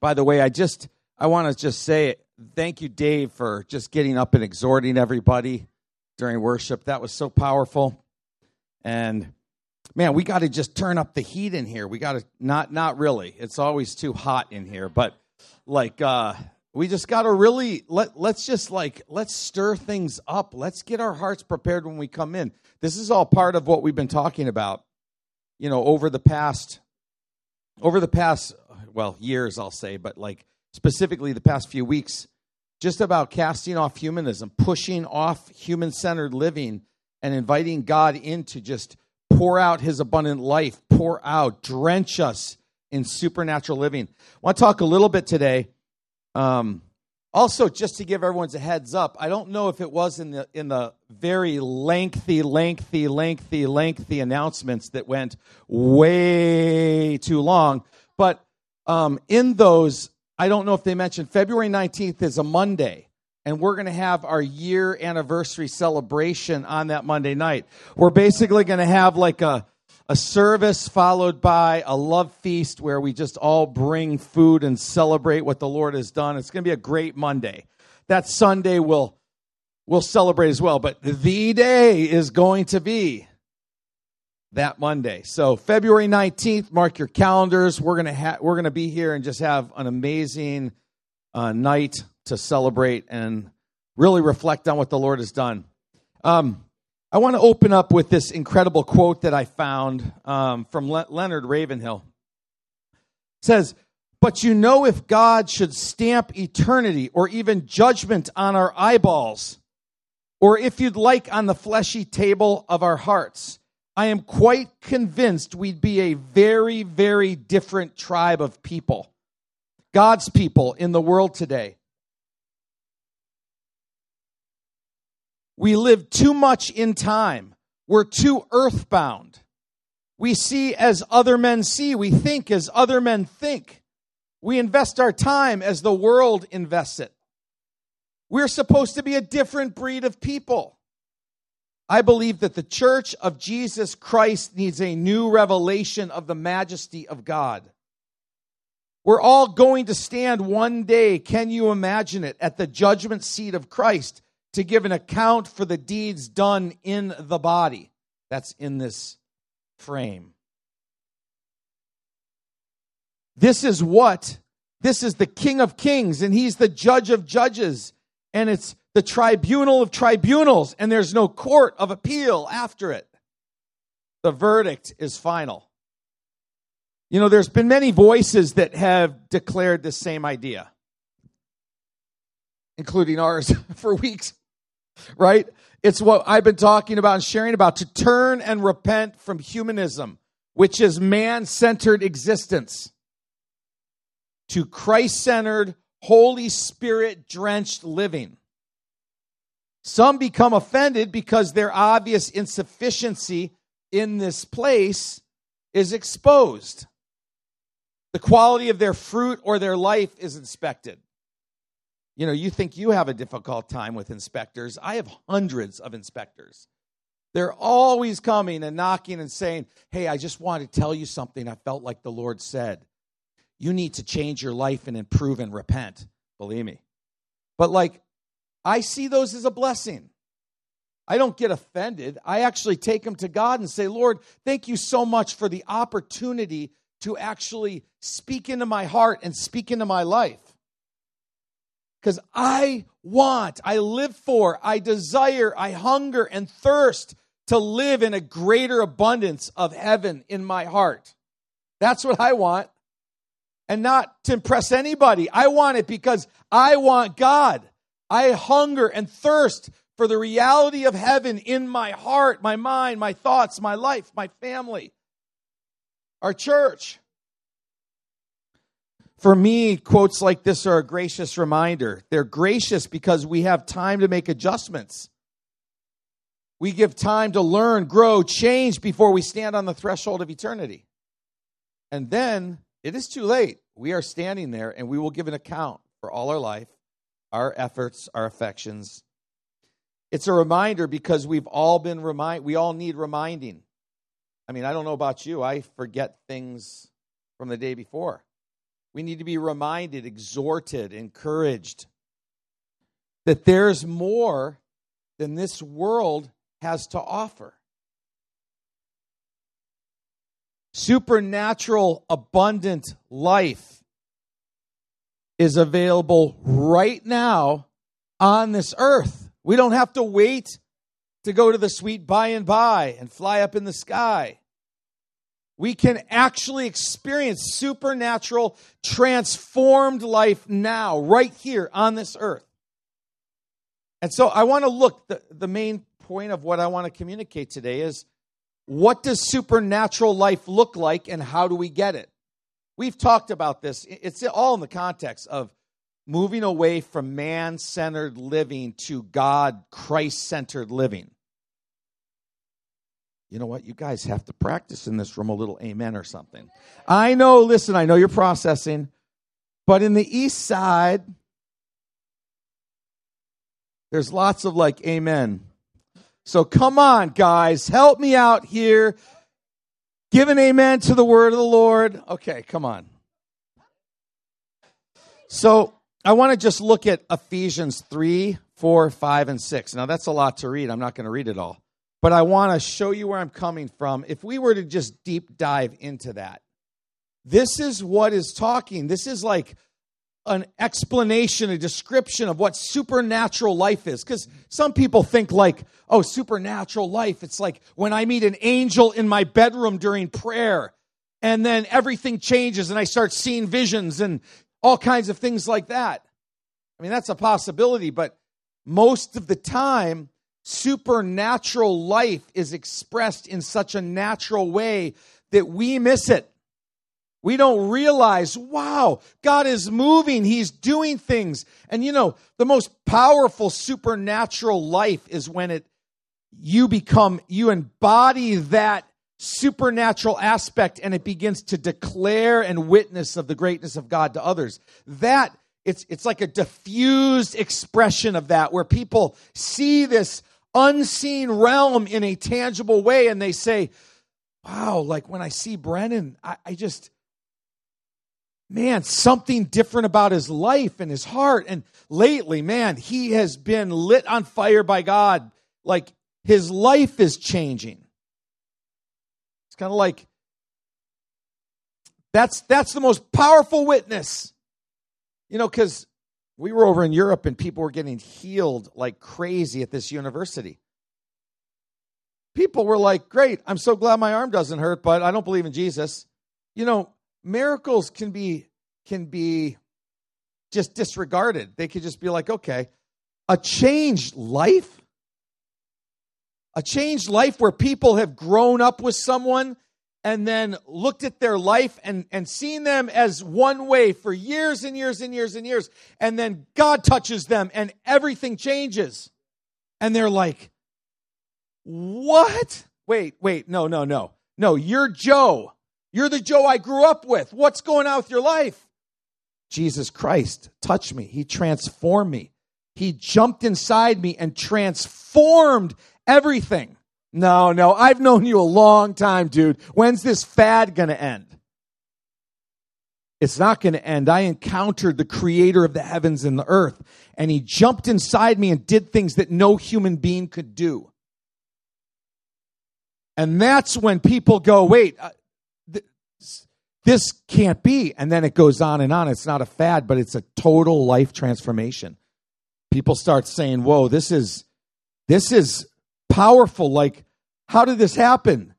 By the way, I just I want to just say it. thank you, Dave, for just getting up and exhorting everybody during worship. That was so powerful. And man, we got to just turn up the heat in here. We got to not not really. It's always too hot in here, but like uh we just got to really let let's just like let's stir things up. Let's get our hearts prepared when we come in. This is all part of what we've been talking about, you know, over the past over the past well, years I'll say, but like specifically the past few weeks just about casting off humanism, pushing off human-centered living and inviting God in to just pour out his abundant life, pour out, drench us in supernatural living. I want to talk a little bit today um, also, just to give everyone's a heads up, I don't know if it was in the in the very lengthy, lengthy, lengthy, lengthy announcements that went way too long, but um, in those, I don't know if they mentioned February nineteenth is a Monday, and we're going to have our year anniversary celebration on that Monday night. We're basically going to have like a a service followed by a love feast where we just all bring food and celebrate what the Lord has done. It's going to be a great Monday. That Sunday we'll we'll celebrate as well, but the day is going to be that Monday. So February 19th, mark your calendars. We're to ha- we're to be here and just have an amazing uh, night to celebrate and really reflect on what the Lord has done. Um, I want to open up with this incredible quote that I found um, from Le- Leonard Ravenhill. It says, But you know, if God should stamp eternity or even judgment on our eyeballs, or if you'd like on the fleshy table of our hearts, I am quite convinced we'd be a very, very different tribe of people. God's people in the world today. We live too much in time. We're too earthbound. We see as other men see. We think as other men think. We invest our time as the world invests it. We're supposed to be a different breed of people. I believe that the church of Jesus Christ needs a new revelation of the majesty of God. We're all going to stand one day, can you imagine it, at the judgment seat of Christ to give an account for the deeds done in the body. That's in this frame. This is what, this is the King of Kings, and he's the judge of judges, and it's the tribunal of tribunals, and there's no court of appeal after it. The verdict is final. You know, there's been many voices that have declared the same idea, including ours for weeks right? It's what I've been talking about and sharing about to turn and repent from humanism, which is man centered existence, to Christ centered, Holy Spirit drenched living. Some become offended because their obvious insufficiency in this place is exposed. The quality of their fruit or their life is inspected. You know, you think you have a difficult time with inspectors. I have hundreds of inspectors. They're always coming and knocking and saying, Hey, I just want to tell you something I felt like the Lord said. You need to change your life and improve and repent. Believe me. But like, I see those as a blessing. I don't get offended. I actually take them to God and say, Lord, thank you so much for the opportunity to actually speak into my heart and speak into my life because I want, I live for, I desire, I hunger and thirst to live in a greater abundance of heaven in my heart. That's what I want. And not to impress anybody. I want it because I want God. I hunger and thirst for the reality of heaven in my heart, my mind, my thoughts, my life, my family, our church. For me, quotes like this are a gracious reminder. They're gracious because we have time to make adjustments. We give time to learn, grow, change before we stand on the threshold of eternity. And then it is too late. We are standing there and we will give an account for all our life, our efforts, our affections. It's a reminder because we've all been remind we all need reminding. I mean, I don't know about you, I forget things from the day before. We need to be reminded, exhorted, encouraged that there's more than this world has to offer. Supernatural, abundant life is available right now on this earth. We don't have to wait to go to the sweet by and by and fly up in the sky. We can actually experience supernatural, transformed life now, right here on this earth. And so I want to look, the, the main point of what I want to communicate today is what does supernatural life look like and how do we get it? We've talked about this. It's all in the context of moving away from man centered living to God, Christ centered living. You know what? You guys have to practice in this room a little amen or something. I know, listen, I know you're processing, but in the east side, there's lots of like amen. So come on, guys, help me out here. Give an amen to the word of the Lord. Okay, come on. So I want to just look at Ephesians 3, 4, 5, and 6. Now, that's a lot to read. I'm not going to read it all. But I want to show you where I'm coming from. If we were to just deep dive into that, this is what is talking. This is like an explanation, a description of what supernatural life is. Because some people think, like, oh, supernatural life, it's like when I meet an angel in my bedroom during prayer, and then everything changes, and I start seeing visions and all kinds of things like that. I mean, that's a possibility, but most of the time, supernatural life is expressed in such a natural way that we miss it. We don't realize, wow, God is moving. He's doing things. And you know, the most powerful supernatural life is when it you become you embody that supernatural aspect and it begins to declare and witness of the greatness of God to others. That it's it's like a diffused expression of that where people see this unseen realm in a tangible way and they say, Wow, like when I see Brennan, I, I just man, something different about his life and his heart. And lately, man, he has been lit on fire by God. Like his life is changing. It's kind of like that's that's the most powerful witness. You know, because we were over in Europe and people were getting healed like crazy at this university. People were like, Great, I'm so glad my arm doesn't hurt, but I don't believe in Jesus. You know, miracles can be can be just disregarded. They could just be like, okay, a changed life, a changed life where people have grown up with someone and then looked at their life and, and seen them as one way for years and years and years and years. And then God touches them and everything changes. And they're like, what? Wait, wait, no, no, no. No, you're Joe. You're the Joe I grew up with. What's going on with your life? Jesus Christ touched me. He transformed me. He jumped inside me and transformed everything. No, no, I've known you a long time, dude. When's this fad going to end? It's not going to end. I encountered the creator of the heavens and the earth, and he jumped inside me and did things that no human being could do. And that's when people go, wait, uh, this can't be. And then it goes on and on. It's not a fad, but it's a total life transformation. People start saying, whoa, this is, this is powerful. Like, how did this happen?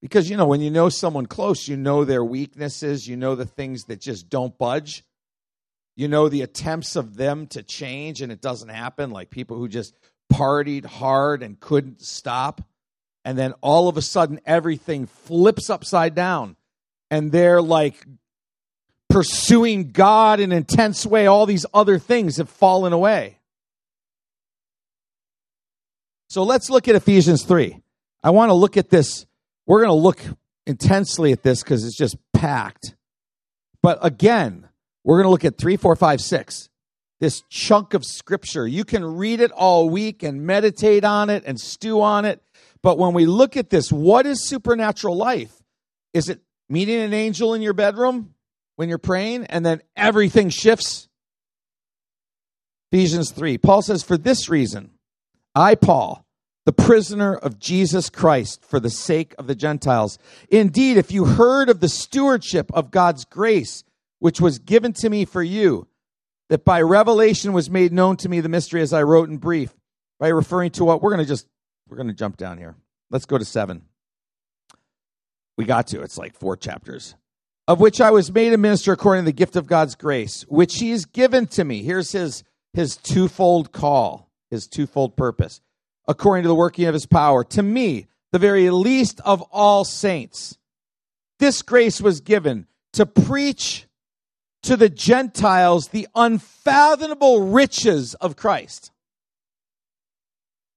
Because, you know, when you know someone close, you know their weaknesses, you know the things that just don't budge. You know the attempts of them to change and it doesn't happen, like people who just partied hard and couldn't stop and then all of a sudden everything flips upside down. And they're like pursuing God in an intense way. All these other things have fallen away. So let's look at Ephesians 3 I want to look at this. We're going to look intensely at this because it's just packed. But again we're going to look at 3 4 5 6 this chunk of scripture. You can read it all week and meditate on it and stew on it but when we look at this, what is supernatural life? Is it meeting an angel in your bedroom? when you're praying and then everything shifts? Ephesians 3. Paul says, For this reason, I, Paul, the prisoner of Jesus Christ for the sake of the Gentiles. Indeed, if you heard of the stewardship of God's grace, which was given to me for you, that by revelation was made known to me the mystery as I wrote in brief, by referring to what we're going to just, we're going to jump down here. Let's go to seven. We got to, it's like four chapters. Of which I was made a minister according to the gift of God's grace, which he has given to me. Here's his, his twofold call, his twofold purpose according to the working of his power. To me, the very least of all saints, this grace was given to preach to the Gentiles the unfathomable riches of Christ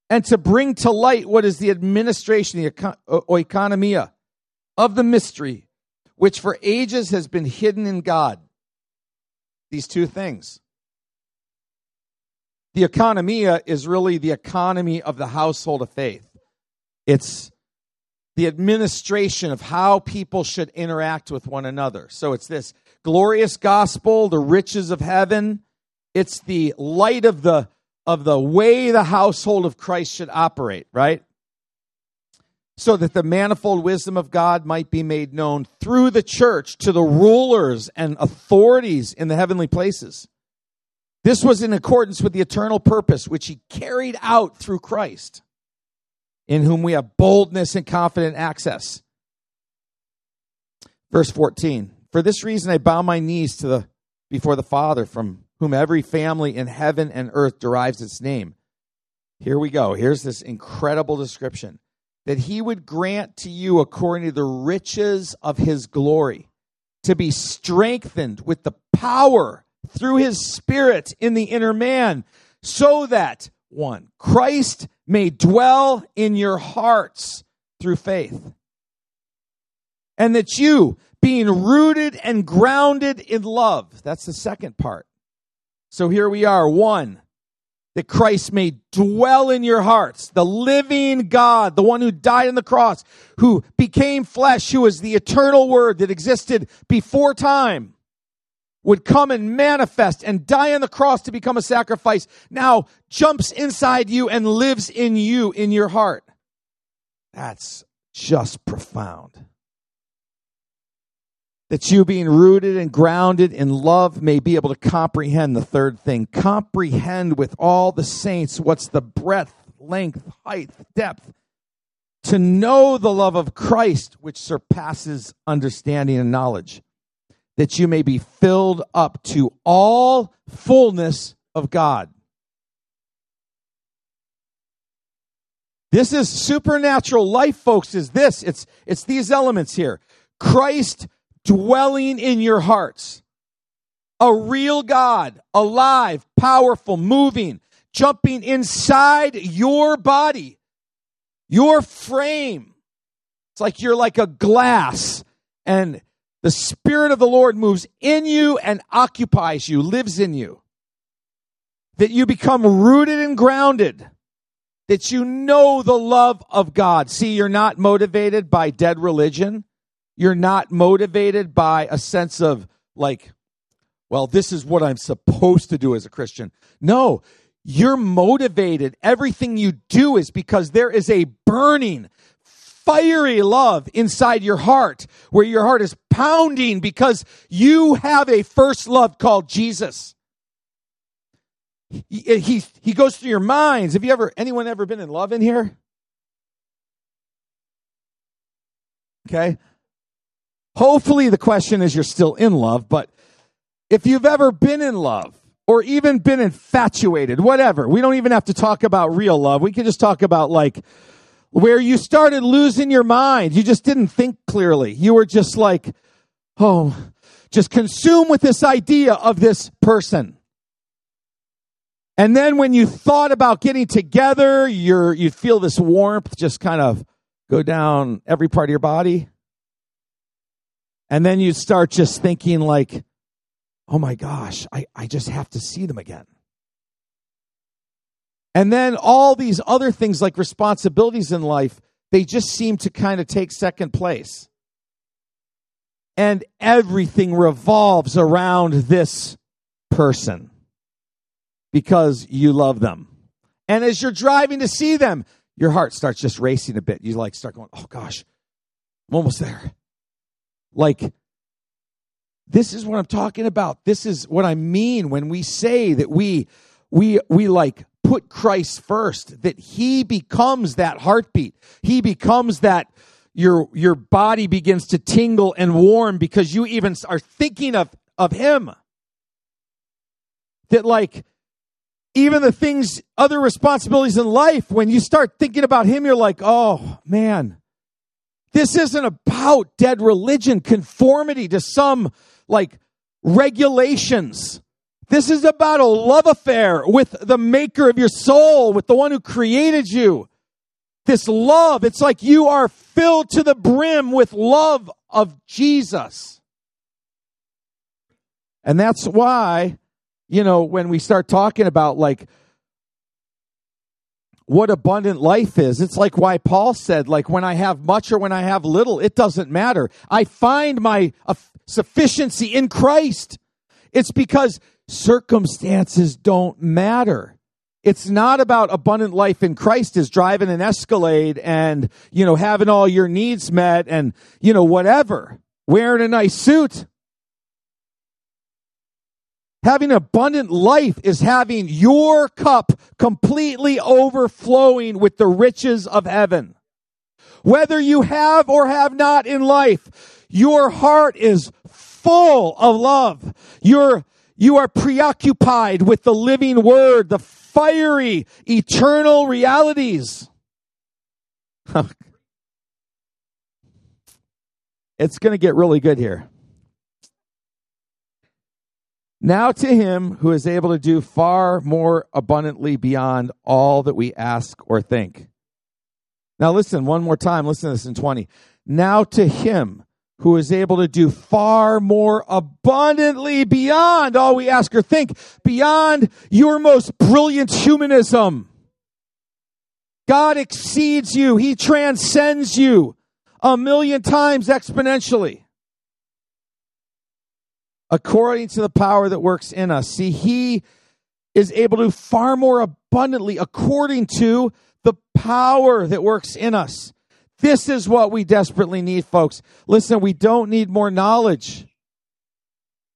and to bring to light what is the administration, the oikonomia of the mystery, which for ages has been hidden in God. These two things the economia is really the economy of the household of faith. It's the administration of how people should interact with one another. So it's this glorious gospel, the riches of heaven. It's the light of the of the way the household of Christ should operate, right? So that the manifold wisdom of God might be made known through the church to the rulers and authorities in the heavenly places. This was in accordance with the eternal purpose which he carried out through Christ, in whom we have boldness and confident access. Verse 14 For this reason I bow my knees to the, before the Father, from whom every family in heaven and earth derives its name. Here we go. Here's this incredible description that he would grant to you according to the riches of his glory to be strengthened with the power through his spirit in the inner man, so that, one, Christ may dwell in your hearts through faith. And that you, being rooted and grounded in love, that's the second part. So here we are, one, that Christ may dwell in your hearts, the living God, the one who died on the cross, who became flesh, who is the eternal word that existed before time would come and manifest and die on the cross to become a sacrifice now jumps inside you and lives in you in your heart. That's just profound. That you, being rooted and grounded in love, may be able to comprehend the third thing. Comprehend with all the saints what's the breadth, length, height, depth. To know the love of Christ, which surpasses understanding and knowledge that you may be filled up to all fullness of God. This is supernatural life, folks, is this. It's, it's these elements here. Christ dwelling in your hearts. A real God, alive, powerful, moving, jumping inside your body, your frame. It's like you're like a glass and the Spirit of the Lord moves in you and occupies you, lives in you. That you become rooted and grounded. That you know the love of God. See, you're not motivated by dead religion. You're not motivated by a sense of like, well, this is what I'm supposed to do as a Christian. No, you're motivated. Everything you do is because there is a burning, fiery love inside your heart where your heart is pounding because you have a first love called Jesus. He, he, he goes through your minds. Have you ever, anyone ever been in love in here? Okay. Hopefully the question is you're still in love, but if you've ever been in love or even been infatuated, whatever, we don't even have to talk about real love. We can just talk about like where you started losing your mind. You just didn't think clearly. You were just like, oh, just consumed with this idea of this person. And then when you thought about getting together, you're, you feel this warmth just kind of go down every part of your body. And then you start just thinking like, oh my gosh, I, I just have to see them again. And then all these other things like responsibilities in life, they just seem to kind of take second place. and everything revolves around this person because you love them. And as you're driving to see them, your heart starts just racing a bit. You like start going, oh gosh, I'm almost there. Like, this is what I'm talking about. This is what I mean when we say that we, we, we like put Christ first, that he becomes that heartbeat. He becomes that your, your body begins to tingle and warm because you even are thinking of, of him. That like, even the things, other responsibilities in life, when you start thinking about him, you're like, oh man, this isn't about dead religion, conformity to some like regulations. This is about a love affair with the maker of your soul, with the one who created you. This love, it's like you are filled to the brim with love of Jesus. And that's why, you know, when we start talking about like what abundant life is, it's like why Paul said, like, when I have much or when I have little, it doesn't matter. I find my sufficiency in Christ. It's because circumstances don't matter. It's not about abundant life in Christ is driving an Escalade and, you know, having all your needs met and, you know, whatever. Wearing a nice suit. Having abundant life is having your cup completely overflowing with the riches of heaven. Whether you have or have not in life, your heart is full of love. You're, you are preoccupied with the living word, the fiery, eternal realities. it's going to get really good here. Now to him who is able to do far more abundantly beyond all that we ask or think. Now listen one more time. Listen to this in 20. Now to him who is able to do far more abundantly beyond all we ask or think, beyond your most brilliant humanism. God exceeds you. He transcends you a million times exponentially. According to the power that works in us. See, He is able to far more abundantly according to the power that works in us. This is what we desperately need, folks. Listen, we don't need more knowledge.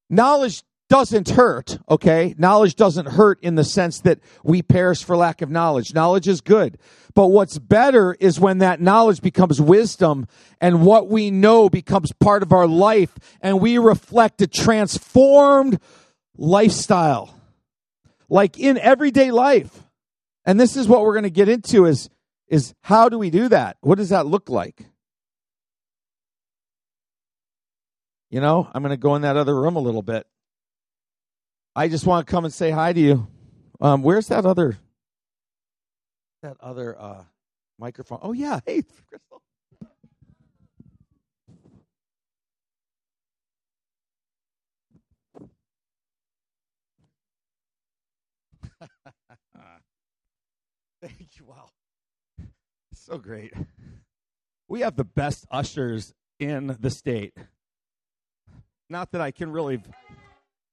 Knowledge doesn't hurt, okay? Knowledge doesn't hurt in the sense that we perish for lack of knowledge. Knowledge is good. But what's better is when that knowledge becomes wisdom and what we know becomes part of our life and we reflect a transformed lifestyle. Like in everyday life. And this is what we're going to get into is is how do we do that? What does that look like? You know, I'm going to go in that other room a little bit. I just want to come and say hi to you. Um, where's that other that other uh, microphone? Oh yeah, hey, Crystal. Thank you. Wow. So great. We have the best ushers in the state. Not that I can really.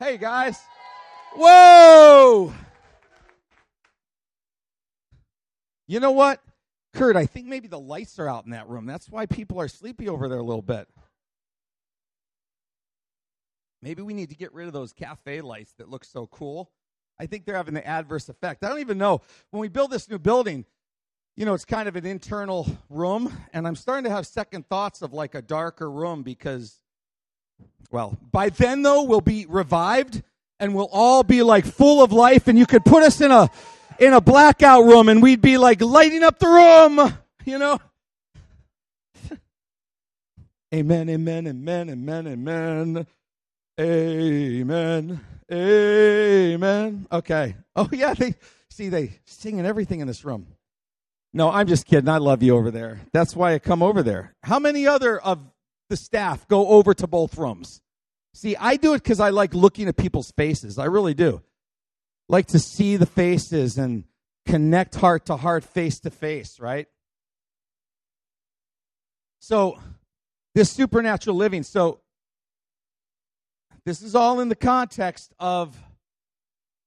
Hey, guys. Whoa! You know what? Kurt, I think maybe the lights are out in that room. That's why people are sleepy over there a little bit. Maybe we need to get rid of those cafe lights that look so cool. I think they're having the adverse effect. I don't even know. When we build this new building, you know, it's kind of an internal room, and I'm starting to have second thoughts of like a darker room because, well, by then though, we'll be revived and we'll all be like full of life, and you could put us in a in a blackout room and we'd be like lighting up the room, you know. amen, amen, amen, amen, amen. Amen. Amen. Okay. Oh yeah, they see they singing everything in this room. No, I'm just kidding. I love you over there. That's why I come over there. How many other of the staff go over to both rooms? See, I do it because I like looking at people's faces. I really do. Like to see the faces and connect heart to heart, face to face, right? So, this supernatural living. So, This is all in the context of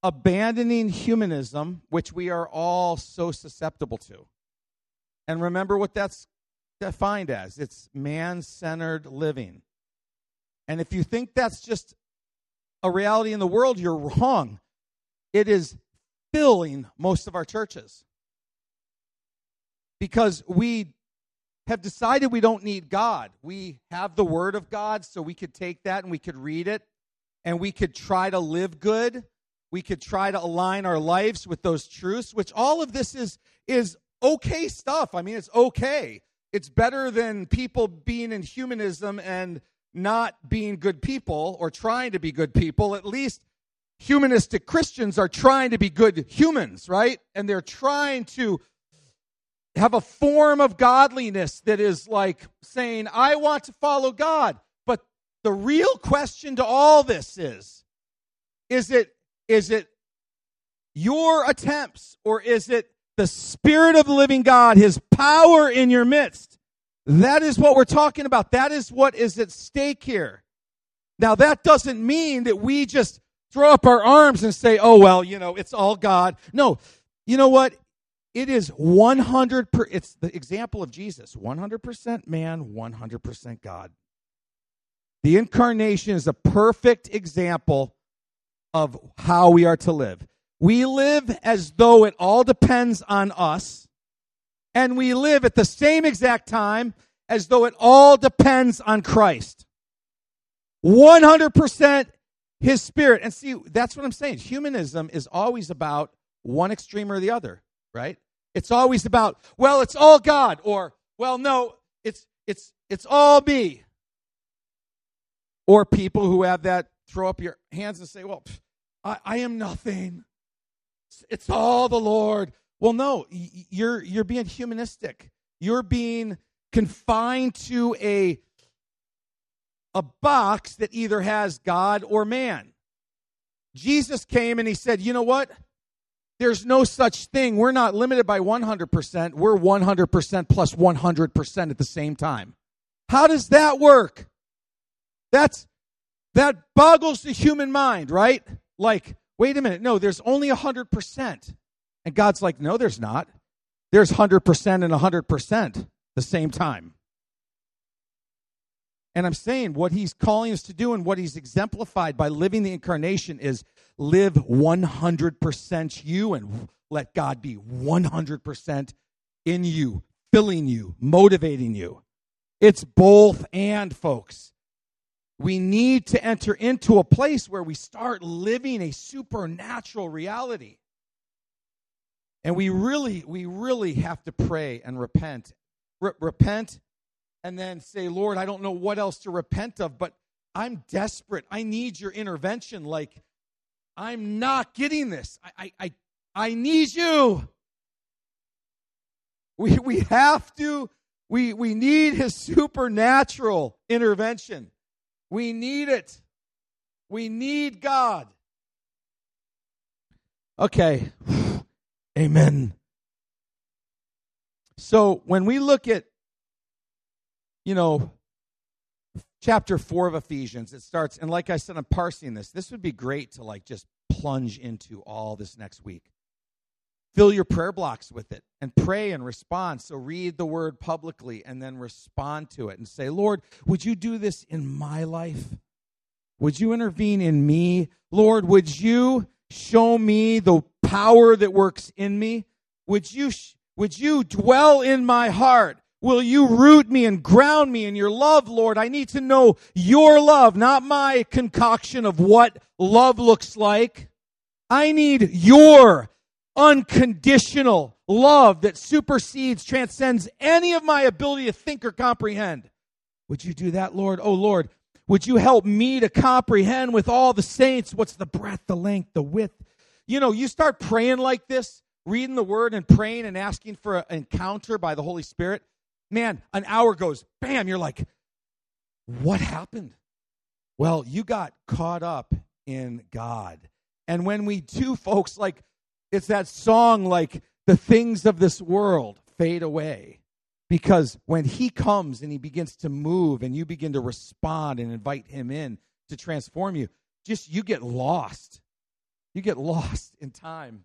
abandoning humanism, which we are all so susceptible to. And remember what that's defined as it's man centered living. And if you think that's just a reality in the world, you're wrong. It is filling most of our churches because we have decided we don't need God. We have the Word of God, so we could take that and we could read it and we could try to live good. We could try to align our lives with those truths, which all of this is, is okay stuff. I mean, it's okay. It's better than people being in humanism and not being good people or trying to be good people. At least humanistic Christians are trying to be good humans, right? And they're trying to have a form of godliness that is like saying, I want to follow God. But the real question to all this is is it is it your attempts or is it the spirit of the living God, his power in your midst? That is what we're talking about. That is what is at stake here. Now that doesn't mean that we just throw up our arms and say, "Oh well, you know, it's all God." No. You know what? It is 100 per, it's the example of Jesus, 100% man, 100% God. The incarnation is a perfect example of how we are to live. We live as though it all depends on us, and we live at the same exact time as though it all depends on Christ. 100% his spirit. And see, that's what I'm saying. Humanism is always about one extreme or the other, right? It's always about, well, it's all God, or, well, no, it's, it's, it's all me. Or people who have that throw up your hands and say, well, I, I am nothing. It's all the Lord. Well, no, you're, you're being humanistic. You're being confined to a, a box that either has God or man. Jesus came and he said, you know what? There's no such thing. We're not limited by 100%. We're 100% plus 100% at the same time. How does that work? That's that boggles the human mind, right? Like, wait a minute. No, there's only 100%. And God's like, "No, there's not. There's 100% and 100% the same time." And I'm saying what he's calling us to do and what he's exemplified by living the incarnation is live 100% you and let God be 100% in you, filling you, motivating you. It's both and, folks. We need to enter into a place where we start living a supernatural reality. And we really, we really have to pray and repent. repent and then say, Lord, I don't know what else to repent of, but I'm desperate. I need your intervention. Like, I'm not getting this. I, I, I, I need you. We, we have to, we, we need his supernatural intervention. We need it. We need God. Okay. Amen. So when we look at you know, chapter 4 of Ephesians, it starts, and like I said, I'm parsing this. This would be great to like just plunge into all this next week. Fill your prayer blocks with it and pray and respond. So read the word publicly and then respond to it and say, Lord, would you do this in my life? Would you intervene in me? Lord, would you show me the power that works in me? Would you, would you dwell in my heart? Will you root me and ground me in your love, Lord? I need to know your love, not my concoction of what love looks like. I need your unconditional love that supersedes, transcends any of my ability to think or comprehend. Would you do that, Lord? Oh, Lord, would you help me to comprehend with all the saints what's the breadth, the length, the width? You know, you start praying like this, reading the word and praying and asking for an encounter by the Holy Spirit man, an hour goes, bam, you're like, what happened? Well, you got caught up in God. And when we do, folks, like, it's that song, like, the things of this world fade away. Because when he comes and he begins to move and you begin to respond and invite him in to transform you, just you get lost. You get lost in time.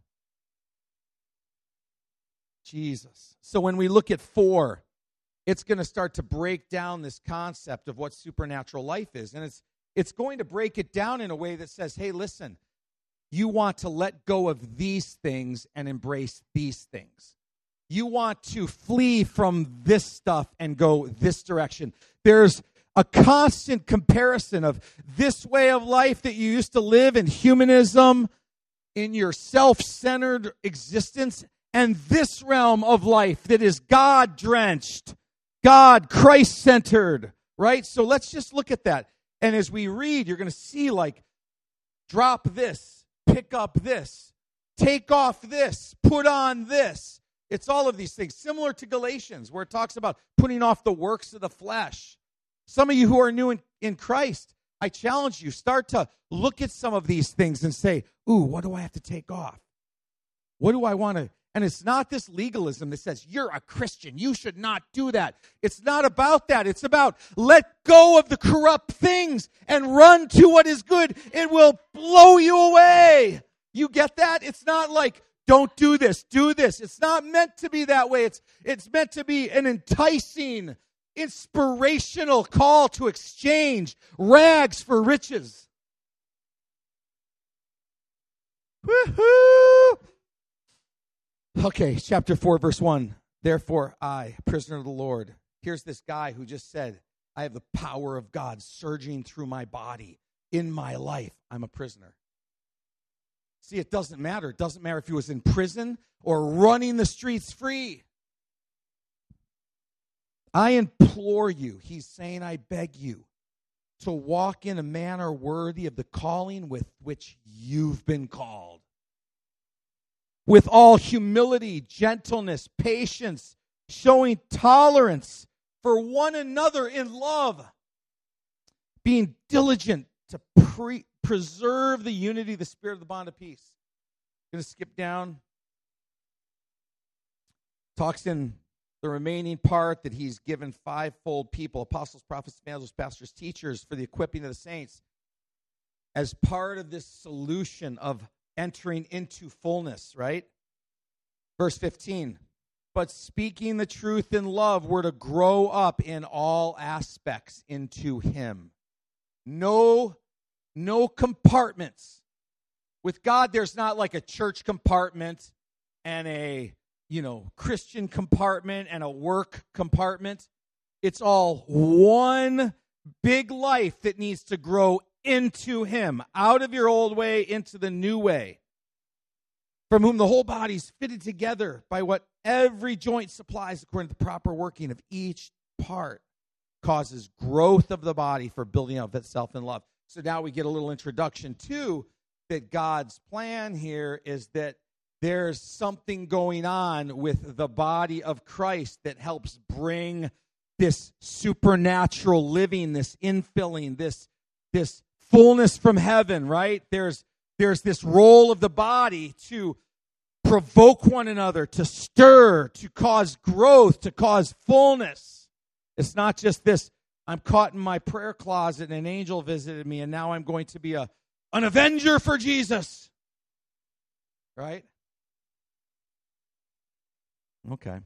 Jesus. So when we look at four, it's going to start to break down this concept of what supernatural life is. And it's, it's going to break it down in a way that says, hey, listen, you want to let go of these things and embrace these things. You want to flee from this stuff and go this direction. There's a constant comparison of this way of life that you used to live in humanism, in your self centered existence, and this realm of life that is God drenched, God Christ centered, right? So let's just look at that. And as we read, you're going to see like, drop this, pick up this, take off this, put on this. It's all of these things, similar to Galatians, where it talks about putting off the works of the flesh. Some of you who are new in, in Christ, I challenge you, start to look at some of these things and say, Ooh, what do I have to take off? What do I want to? And it's not this legalism that says, You're a Christian. You should not do that. It's not about that. It's about let go of the corrupt things and run to what is good. It will blow you away. You get that? It's not like, don't do this, do this. It's not meant to be that way. It's, it's meant to be an enticing, inspirational call to exchange rags for riches. Woohoo! Okay, chapter 4, verse 1. Therefore, I, prisoner of the Lord, here's this guy who just said, I have the power of God surging through my body in my life. I'm a prisoner. See, it doesn't matter. It doesn't matter if he was in prison or running the streets free. I implore you, he's saying, I beg you to walk in a manner worthy of the calling with which you've been called. With all humility, gentleness, patience, showing tolerance for one another in love, being diligent to pre- preserve the unity the spirit of the bond of peace. Going to skip down. Talks in the remaining part that he's given fivefold people apostles, prophets, evangelists, pastors, teachers for the equipping of the saints as part of this solution of entering into fullness, right? Verse 15. But speaking the truth in love, we're to grow up in all aspects into him. No no compartments. With God, there's not like a church compartment and a, you know, Christian compartment and a work compartment. It's all one big life that needs to grow into Him, out of your old way into the new way, from whom the whole body is fitted together by what every joint supplies according to the proper working of each part causes growth of the body for building up itself in love. So now we get a little introduction to that God's plan here is that there's something going on with the body of Christ that helps bring this supernatural living, this infilling, this this fullness from heaven, right? There's there's this role of the body to provoke one another, to stir, to cause growth, to cause fullness. It's not just this I'm caught in my prayer closet and an angel visited me, and now I'm going to be a, an avenger for Jesus. Right? Okay.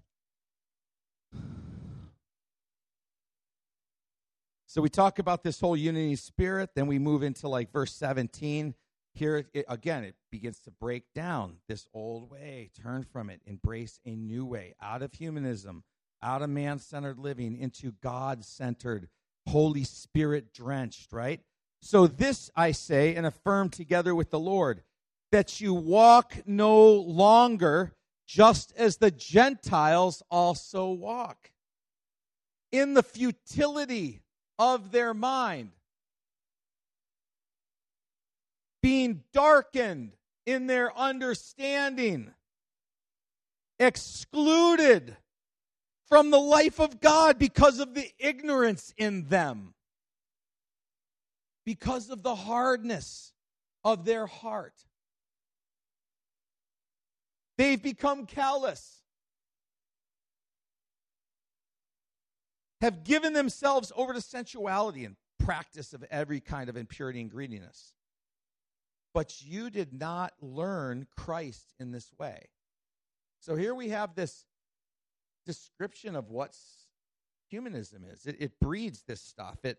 So we talk about this whole unity spirit, then we move into like verse 17. Here, it, again, it begins to break down this old way, turn from it, embrace a new way, out of humanism, out of man centered living into God centered, Holy Spirit drenched, right? So, this I say and affirm together with the Lord that you walk no longer just as the Gentiles also walk in the futility of their mind, being darkened in their understanding, excluded from the life of God because of the ignorance in them, because of the hardness of their heart. They've become callous, have given themselves over to sensuality and practice of every kind of impurity and greediness. But you did not learn Christ in this way. So here we have this description of what humanism is. It, it breeds this stuff. It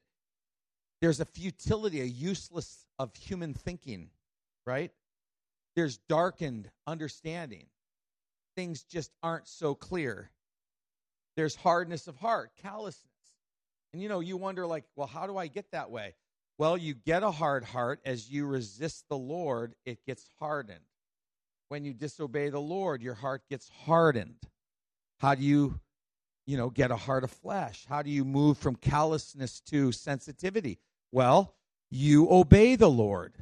there's a futility, a useless of human thinking, right? There's darkened understanding. Things just aren't so clear. There's hardness of heart, callousness. And you know, you wonder, like, well, how do I get that way? Well, you get a hard heart as you resist the Lord, it gets hardened. When you disobey the Lord, your heart gets hardened. How do you, you know, get a heart of flesh? How do you move from callousness to sensitivity? Well, you obey the Lord.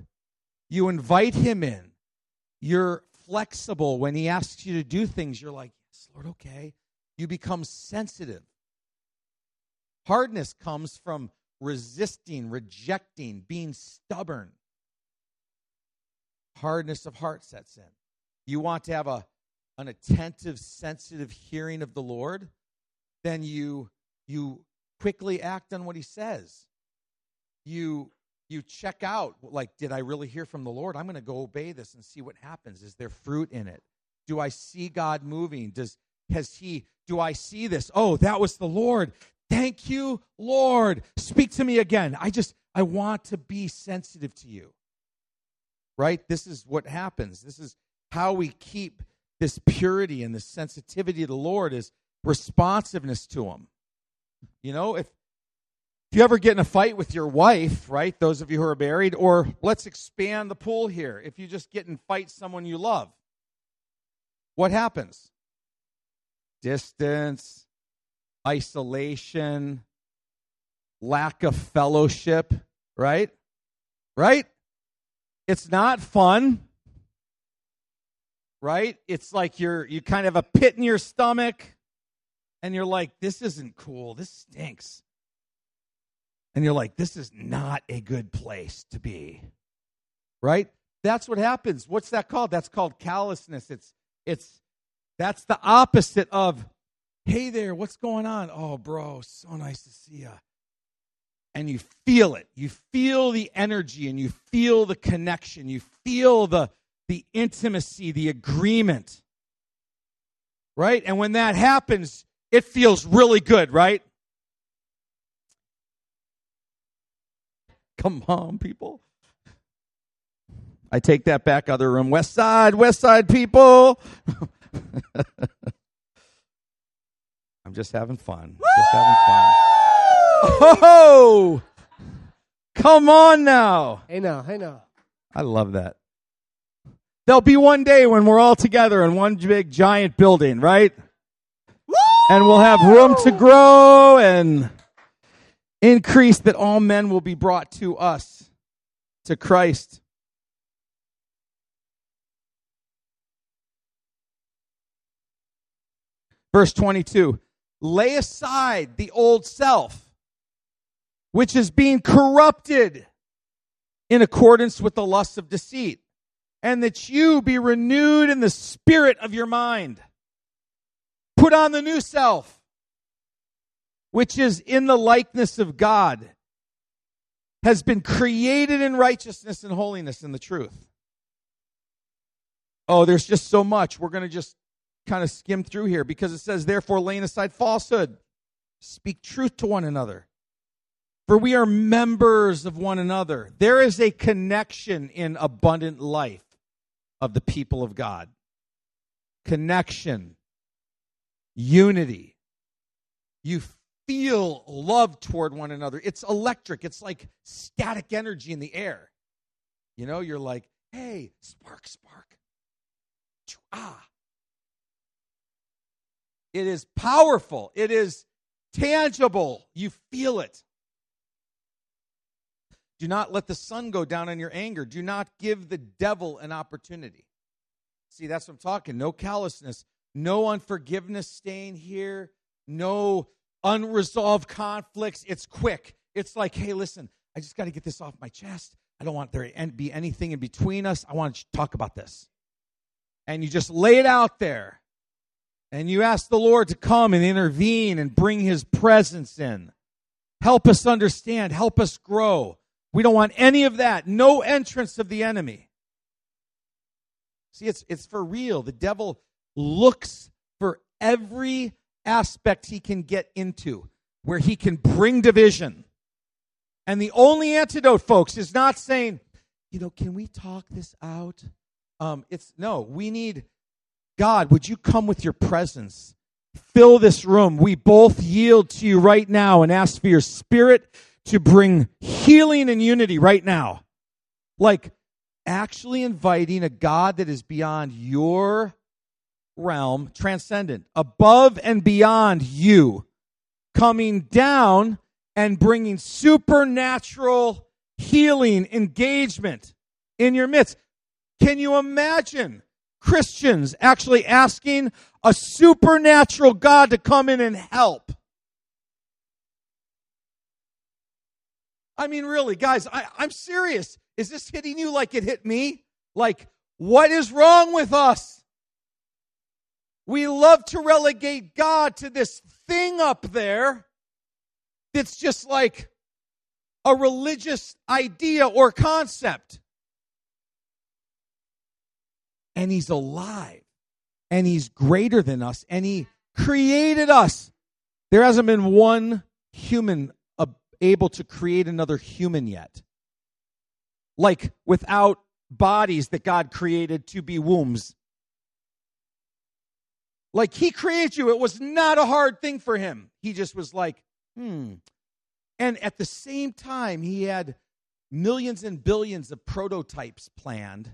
You invite him in. You're flexible when he asks you to do things. You're like, "Yes, Lord, okay." You become sensitive. Hardness comes from resisting, rejecting, being stubborn. Hardness of heart sets in. You want to have a, an attentive, sensitive hearing of the Lord, then you, you quickly act on what he says. You, you check out, like, did I really hear from the Lord? I'm going to go obey this and see what happens. Is there fruit in it? Do I see God moving? Does has he do I see this? Oh, that was the Lord. Thank you, Lord. Speak to me again. I just, I want to be sensitive to you. Right? This is what happens. This is how we keep this purity and this sensitivity to the Lord is responsiveness to Him. You know, if if you ever get in a fight with your wife, right? Those of you who are married, or let's expand the pool here. If you just get and fight someone you love, what happens? Distance, isolation, lack of fellowship, right? Right? It's not fun. Right? It's like you're you kind of a pit in your stomach and you're like this isn't cool. This stinks. And you're like this is not a good place to be. Right? That's what happens. What's that called? That's called callousness. It's it's that's the opposite of Hey there, what's going on? Oh, bro, so nice to see you. And you feel it. You feel the energy and you feel the connection. You feel the, the intimacy, the agreement. Right? And when that happens, it feels really good, right? Come on, people. I take that back, other room. West side, west side people. I'm just having fun. Woo! Just having fun. Oh, come on now. Hey now, hey now. I love that. There'll be one day when we're all together in one big giant building, right? Woo! And we'll have room to grow and increase that all men will be brought to us, to Christ. Verse 22 lay aside the old self, which is being corrupted in accordance with the lusts of deceit, and that you be renewed in the spirit of your mind. Put on the new self, which is in the likeness of God, has been created in righteousness and holiness in the truth. Oh, there's just so much. We're going to just kind of skim through here because it says, therefore, laying aside falsehood, speak truth to one another. For we are members of one another. There is a connection in abundant life of the people of God. Connection, unity. You feel love toward one another. It's electric, it's like static energy in the air. You know, you're like, hey, spark, spark. Ah, it is powerful. It is tangible. You feel it. Do not let the sun go down on your anger. Do not give the devil an opportunity. See, that's what I'm talking. No callousness, no unforgiveness staying here, no unresolved conflicts. It's quick. It's like, hey, listen, I just got to get this off my chest. I don't want there to be anything in between us. I want to talk about this. And you just lay it out there and you ask the Lord to come and intervene and bring his presence in. Help us understand. Help us grow. We don't want any of that. No entrance of the enemy. See, it's, it's for real. The devil looks for every aspect he can get into where he can bring division. And the only antidote, folks, is not saying, you know, can we talk this out? Um, it's no, we need God, would you come with your presence? Fill this room. We both yield to you right now and ask for your spirit to bring healing and unity right now. Like actually inviting a God that is beyond your realm, transcendent, above and beyond you, coming down and bringing supernatural healing engagement in your midst. Can you imagine Christians actually asking a supernatural God to come in and help? I mean, really, guys, I, am serious. Is this hitting you like it hit me? Like, what is wrong with us? We love to relegate God to this thing up there that's just like a religious idea or concept. And He's alive, and He's greater than us, and He created us. There hasn't been one human able to create another human yet. Like without bodies that God created to be wombs. Like he created you. It was not a hard thing for him. He just was like, hmm. And at the same time, he had millions and billions of prototypes planned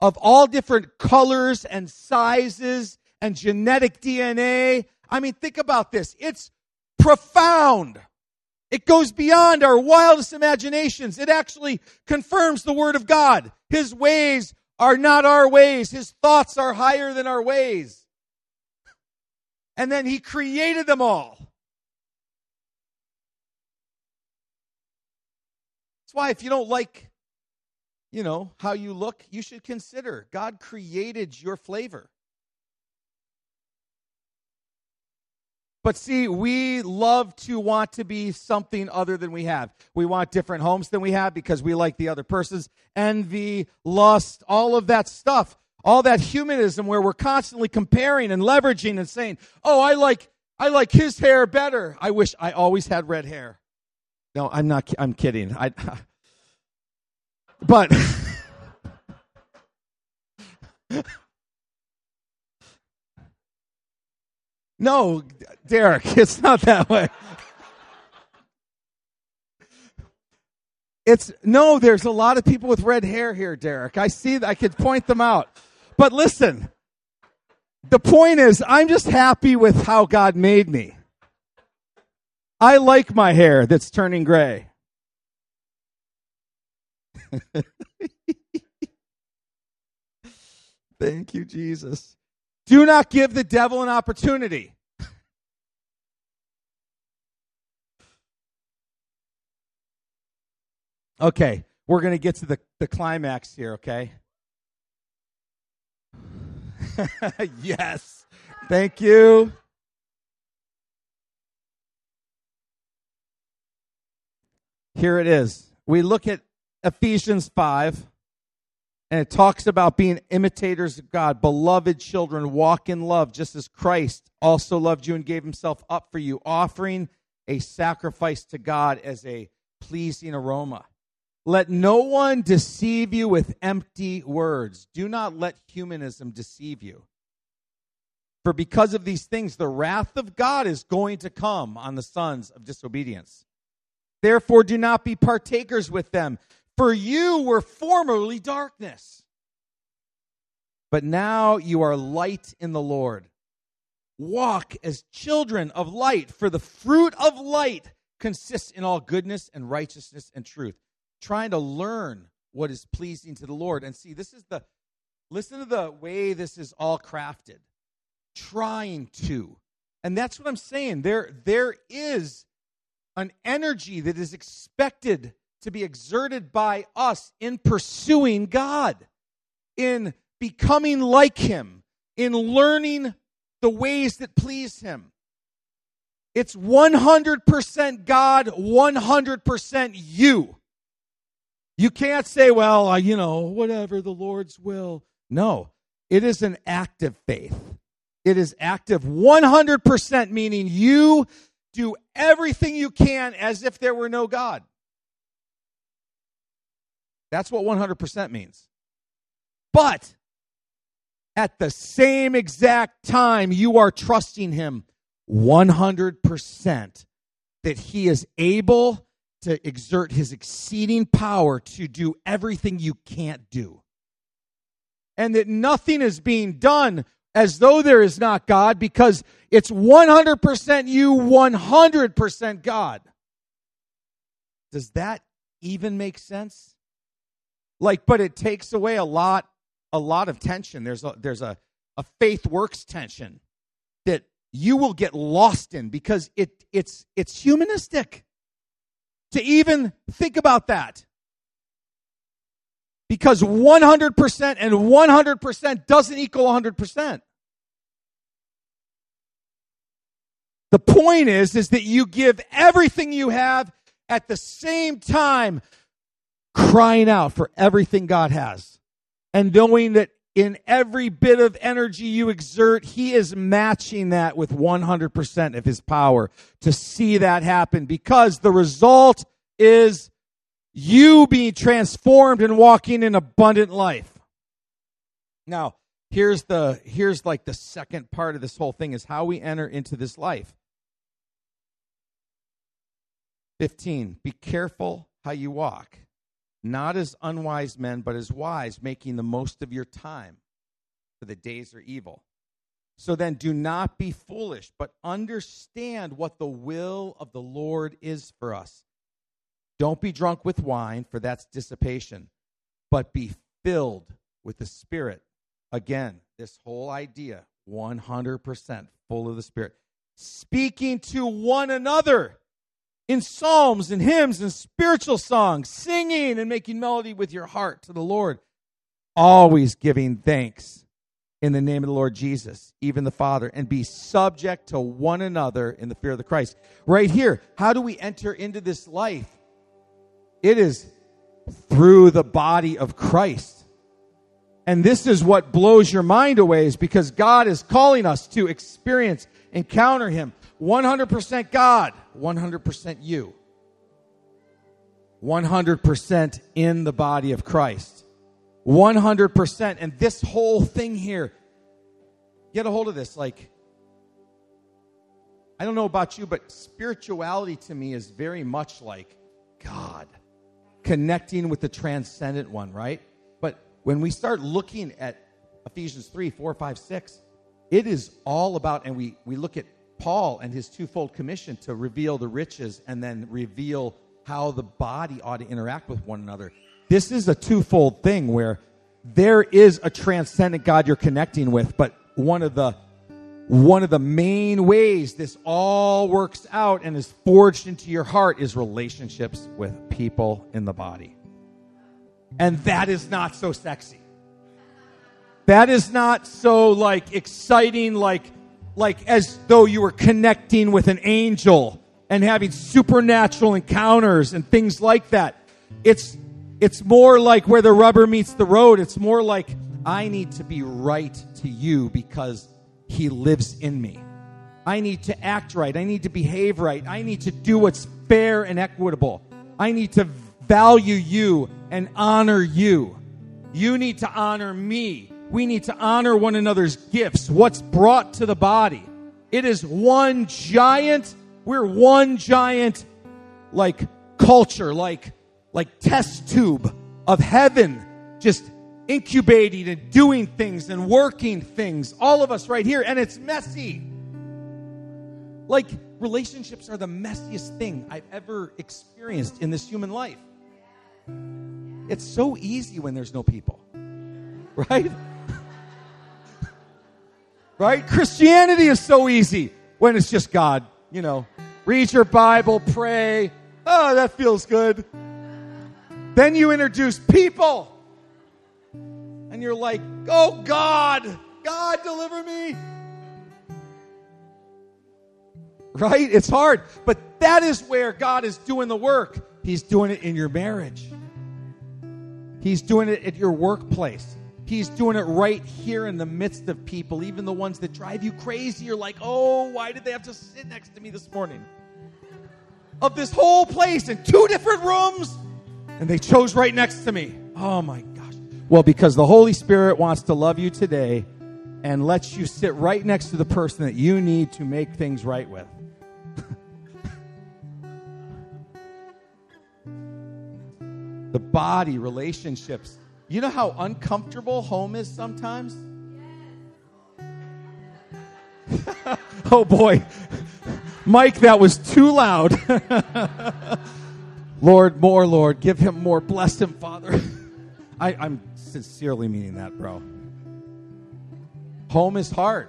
of all different colors and sizes and genetic DNA. I mean, think about this. It's profound. It goes beyond our wildest imaginations. It actually confirms the Word of God. His ways are not our ways. His thoughts are higher than our ways. And then He created them all. That's why if you don't like, you know, how you look, you should consider God created your flavor. But see, we love to want to be something other than we have. We want different homes than we have because we like the other person's envy, lust, all of that stuff. All that humanism where we're constantly comparing and leveraging and saying, "Oh, I like I like his hair better. I wish I always had red hair." No, I'm not I'm kidding. I But No, Derek, it's not that way. It's no, there's a lot of people with red hair here, Derek. I see I could point them out. But listen, the point is, I'm just happy with how God made me. I like my hair that's turning gray. Thank you, Jesus. Do not give the devil an opportunity. okay, we're going to get to the, the climax here, okay? yes. Thank you. Here it is. We look at Ephesians 5. And it talks about being imitators of God, beloved children, walk in love, just as Christ also loved you and gave himself up for you, offering a sacrifice to God as a pleasing aroma. Let no one deceive you with empty words. Do not let humanism deceive you. For because of these things, the wrath of God is going to come on the sons of disobedience. Therefore, do not be partakers with them. For you were formerly darkness, but now you are light in the Lord. Walk as children of light, for the fruit of light consists in all goodness and righteousness and truth. Trying to learn what is pleasing to the Lord. And see, this is the, listen to the way this is all crafted. Trying to. And that's what I'm saying. There, there is an energy that is expected to be exerted by us in pursuing God, in becoming like Him, in learning the ways that please Him. It's 100% God, 100% you. You can't say, well, uh, you know, whatever the Lord's will. No, it is an active faith. It is active 100%, meaning you do everything you can as if there were no God. That's what 100% means. But at the same exact time, you are trusting Him 100% that He is able to exert his exceeding power to do everything you can't do. And that nothing is being done as though there is not God because it's 100% you, 100% God. Does that even make sense? Like, but it takes away a lot, a lot of tension. There's a, there's a, a faith works tension that you will get lost in because it, it's, it's humanistic to even think about that. Because 100% and 100% doesn't equal 100%. The point is is that you give everything you have at the same time crying out for everything God has and knowing that in every bit of energy you exert, He is matching that with 100% of His power to see that happen because the result is you being transformed and walking in abundant life. Now, here's the here's like the second part of this whole thing is how we enter into this life. 15. Be careful how you walk not as unwise men, but as wise, making the most of your time, for the days are evil. So then, do not be foolish, but understand what the will of the Lord is for us. Don't be drunk with wine, for that's dissipation, but be filled with the Spirit. Again, this whole idea 100% full of the Spirit. Speaking to one another in psalms and hymns and spiritual songs, singing and making melody with your heart to the Lord, always giving thanks in the name of the Lord Jesus, even the Father, and be subject to one another in the fear of the Christ. Right here, how do we enter into this life? It is through the body of Christ. And this is what blows your mind away is because God is calling us to experience, encounter Him. 100% God, 100% you. 100% in the body of Christ. 100%. And this whole thing here, get a hold of this. Like, I don't know about you, but spirituality to me is very much like God, connecting with the transcendent one, right? But when we start looking at Ephesians 3, 4, 5, 6, it is all about, and we, we look at Paul and his twofold commission to reveal the riches and then reveal how the body ought to interact with one another. This is a twofold thing where there is a transcendent God you're connecting with, but one of the one of the main ways this all works out and is forged into your heart is relationships with people in the body. And that is not so sexy. That is not so like exciting like like as though you were connecting with an angel and having supernatural encounters and things like that. It's it's more like where the rubber meets the road. It's more like I need to be right to you because he lives in me. I need to act right. I need to behave right. I need to do what's fair and equitable. I need to value you and honor you. You need to honor me we need to honor one another's gifts, what's brought to the body. It is one giant, we're one giant like culture, like like test tube of heaven just incubating and doing things and working things. All of us right here and it's messy. Like relationships are the messiest thing I've ever experienced in this human life. It's so easy when there's no people. Right? Right? Christianity is so easy when it's just God. You know, read your Bible, pray. Oh, that feels good. Then you introduce people. And you're like, oh God, God, deliver me. right? It's hard. But that is where God is doing the work. He's doing it in your marriage, He's doing it at your workplace. He's doing it right here in the midst of people, even the ones that drive you crazy. You're like, oh, why did they have to sit next to me this morning? Of this whole place in two different rooms, and they chose right next to me. Oh my gosh. Well, because the Holy Spirit wants to love you today and lets you sit right next to the person that you need to make things right with. the body, relationships, you know how uncomfortable home is sometimes? oh boy. Mike, that was too loud. Lord, more, Lord. Give him more. Bless him, Father. I, I'm sincerely meaning that, bro. Home is hard.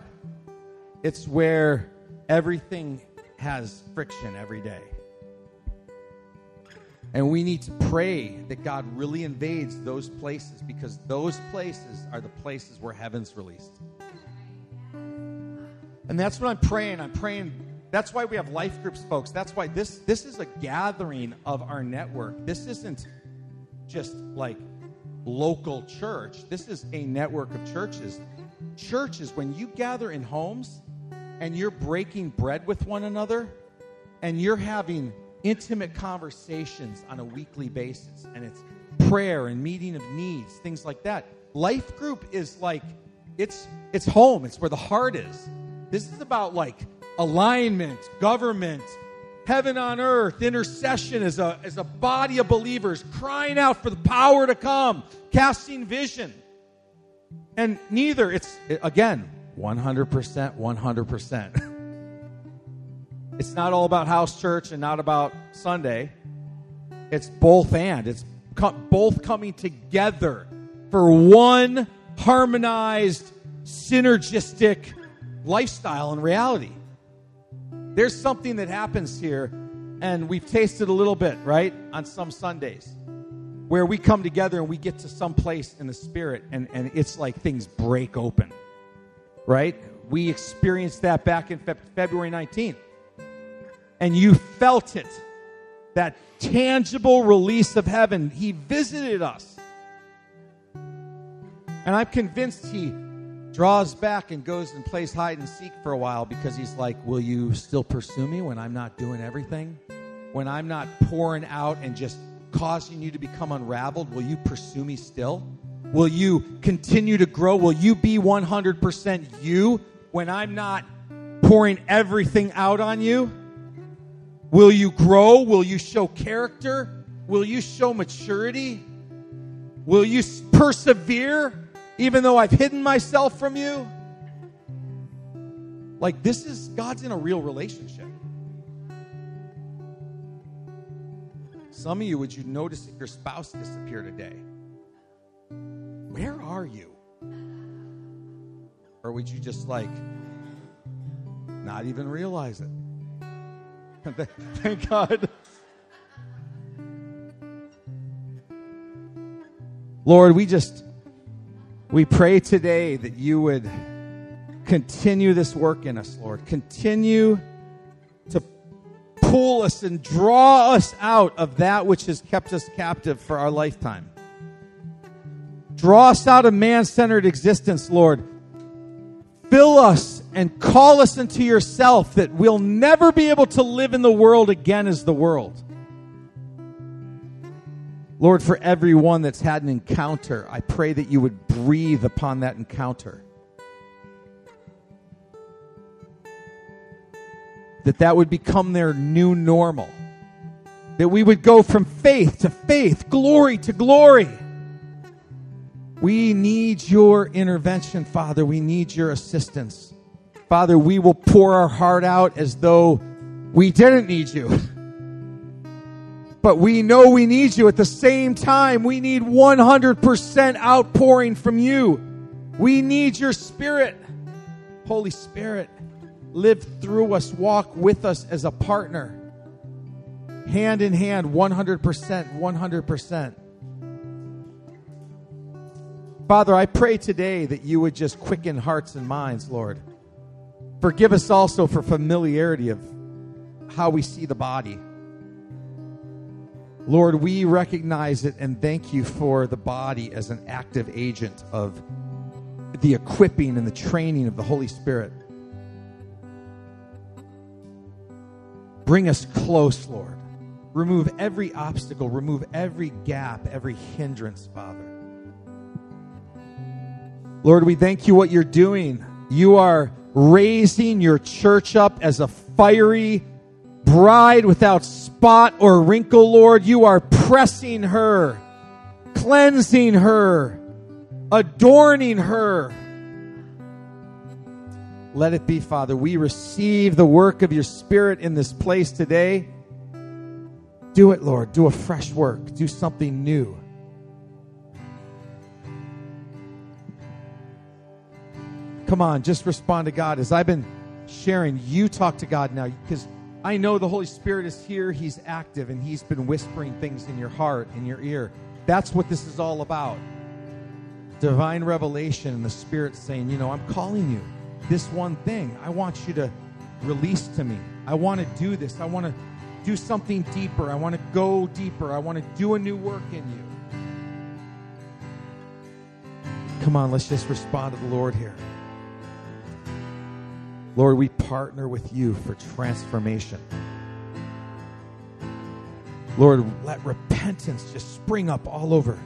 It's where everything has friction every day. And we need to pray that God really invades those places because those places are the places where heaven's released. And that's what I'm praying. I'm praying. That's why we have life groups, folks. That's why this this is a gathering of our network. This isn't just like local church. This is a network of churches. Churches, when you gather in homes and you're breaking bread with one another and you're having intimate conversations on a weekly basis, and it's prayer and meeting of needs, things like that. Life group is like it's it's home. It's where the heart is. This is about like alignment, government, heaven on earth, intercession as a as a body of believers crying out for the power to come, casting vision. And neither it's again 100% 100%. It's not all about house church and not about Sunday. It's both and. It's both coming together for one harmonized, synergistic lifestyle and reality. There's something that happens here, and we've tasted a little bit, right, on some Sundays, where we come together and we get to some place in the spirit, and, and it's like things break open, right? We experienced that back in fe- February 19th and you felt it that tangible release of heaven. He visited us. And I'm convinced he draws back and goes and plays hide and seek for a while because he's like, Will you still pursue me when I'm not doing everything? When I'm not pouring out and just causing you to become unraveled, will you pursue me still? Will you continue to grow? Will you be 100% you when I'm not pouring everything out on you? Will you grow? Will you show character? Will you show maturity? Will you persevere even though I've hidden myself from you? Like, this is God's in a real relationship. Some of you, would you notice if your spouse disappeared today? Where are you? Or would you just like not even realize it? Thank God. Lord, we just we pray today that you would continue this work in us, Lord. Continue to pull us and draw us out of that which has kept us captive for our lifetime. Draw us out of man centered existence, Lord. Fill us and call us into yourself that we'll never be able to live in the world again as the world. Lord, for everyone that's had an encounter, I pray that you would breathe upon that encounter. That that would become their new normal. That we would go from faith to faith, glory to glory. We need your intervention, Father. We need your assistance. Father, we will pour our heart out as though we didn't need you. But we know we need you at the same time. We need 100% outpouring from you. We need your spirit. Holy Spirit, live through us, walk with us as a partner. Hand in hand, 100%, 100%. Father, I pray today that you would just quicken hearts and minds, Lord. Forgive us also for familiarity of how we see the body. Lord, we recognize it and thank you for the body as an active agent of the equipping and the training of the Holy Spirit. Bring us close, Lord. Remove every obstacle, remove every gap, every hindrance, Father. Lord, we thank you what you're doing. You are raising your church up as a fiery bride without spot or wrinkle, Lord. You are pressing her, cleansing her, adorning her. Let it be, Father. We receive the work of your Spirit in this place today. Do it, Lord. Do a fresh work. Do something new. Come on, just respond to God. As I've been sharing, you talk to God now because I know the Holy Spirit is here. He's active and He's been whispering things in your heart, in your ear. That's what this is all about. Divine revelation and the Spirit saying, you know, I'm calling you. This one thing, I want you to release to me. I want to do this. I want to do something deeper. I want to go deeper. I want to do a new work in you. Come on, let's just respond to the Lord here. Lord, we partner with you for transformation. Lord, let repentance just spring up all over,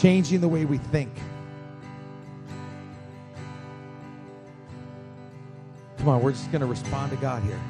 changing the way we think. Come on, we're just going to respond to God here.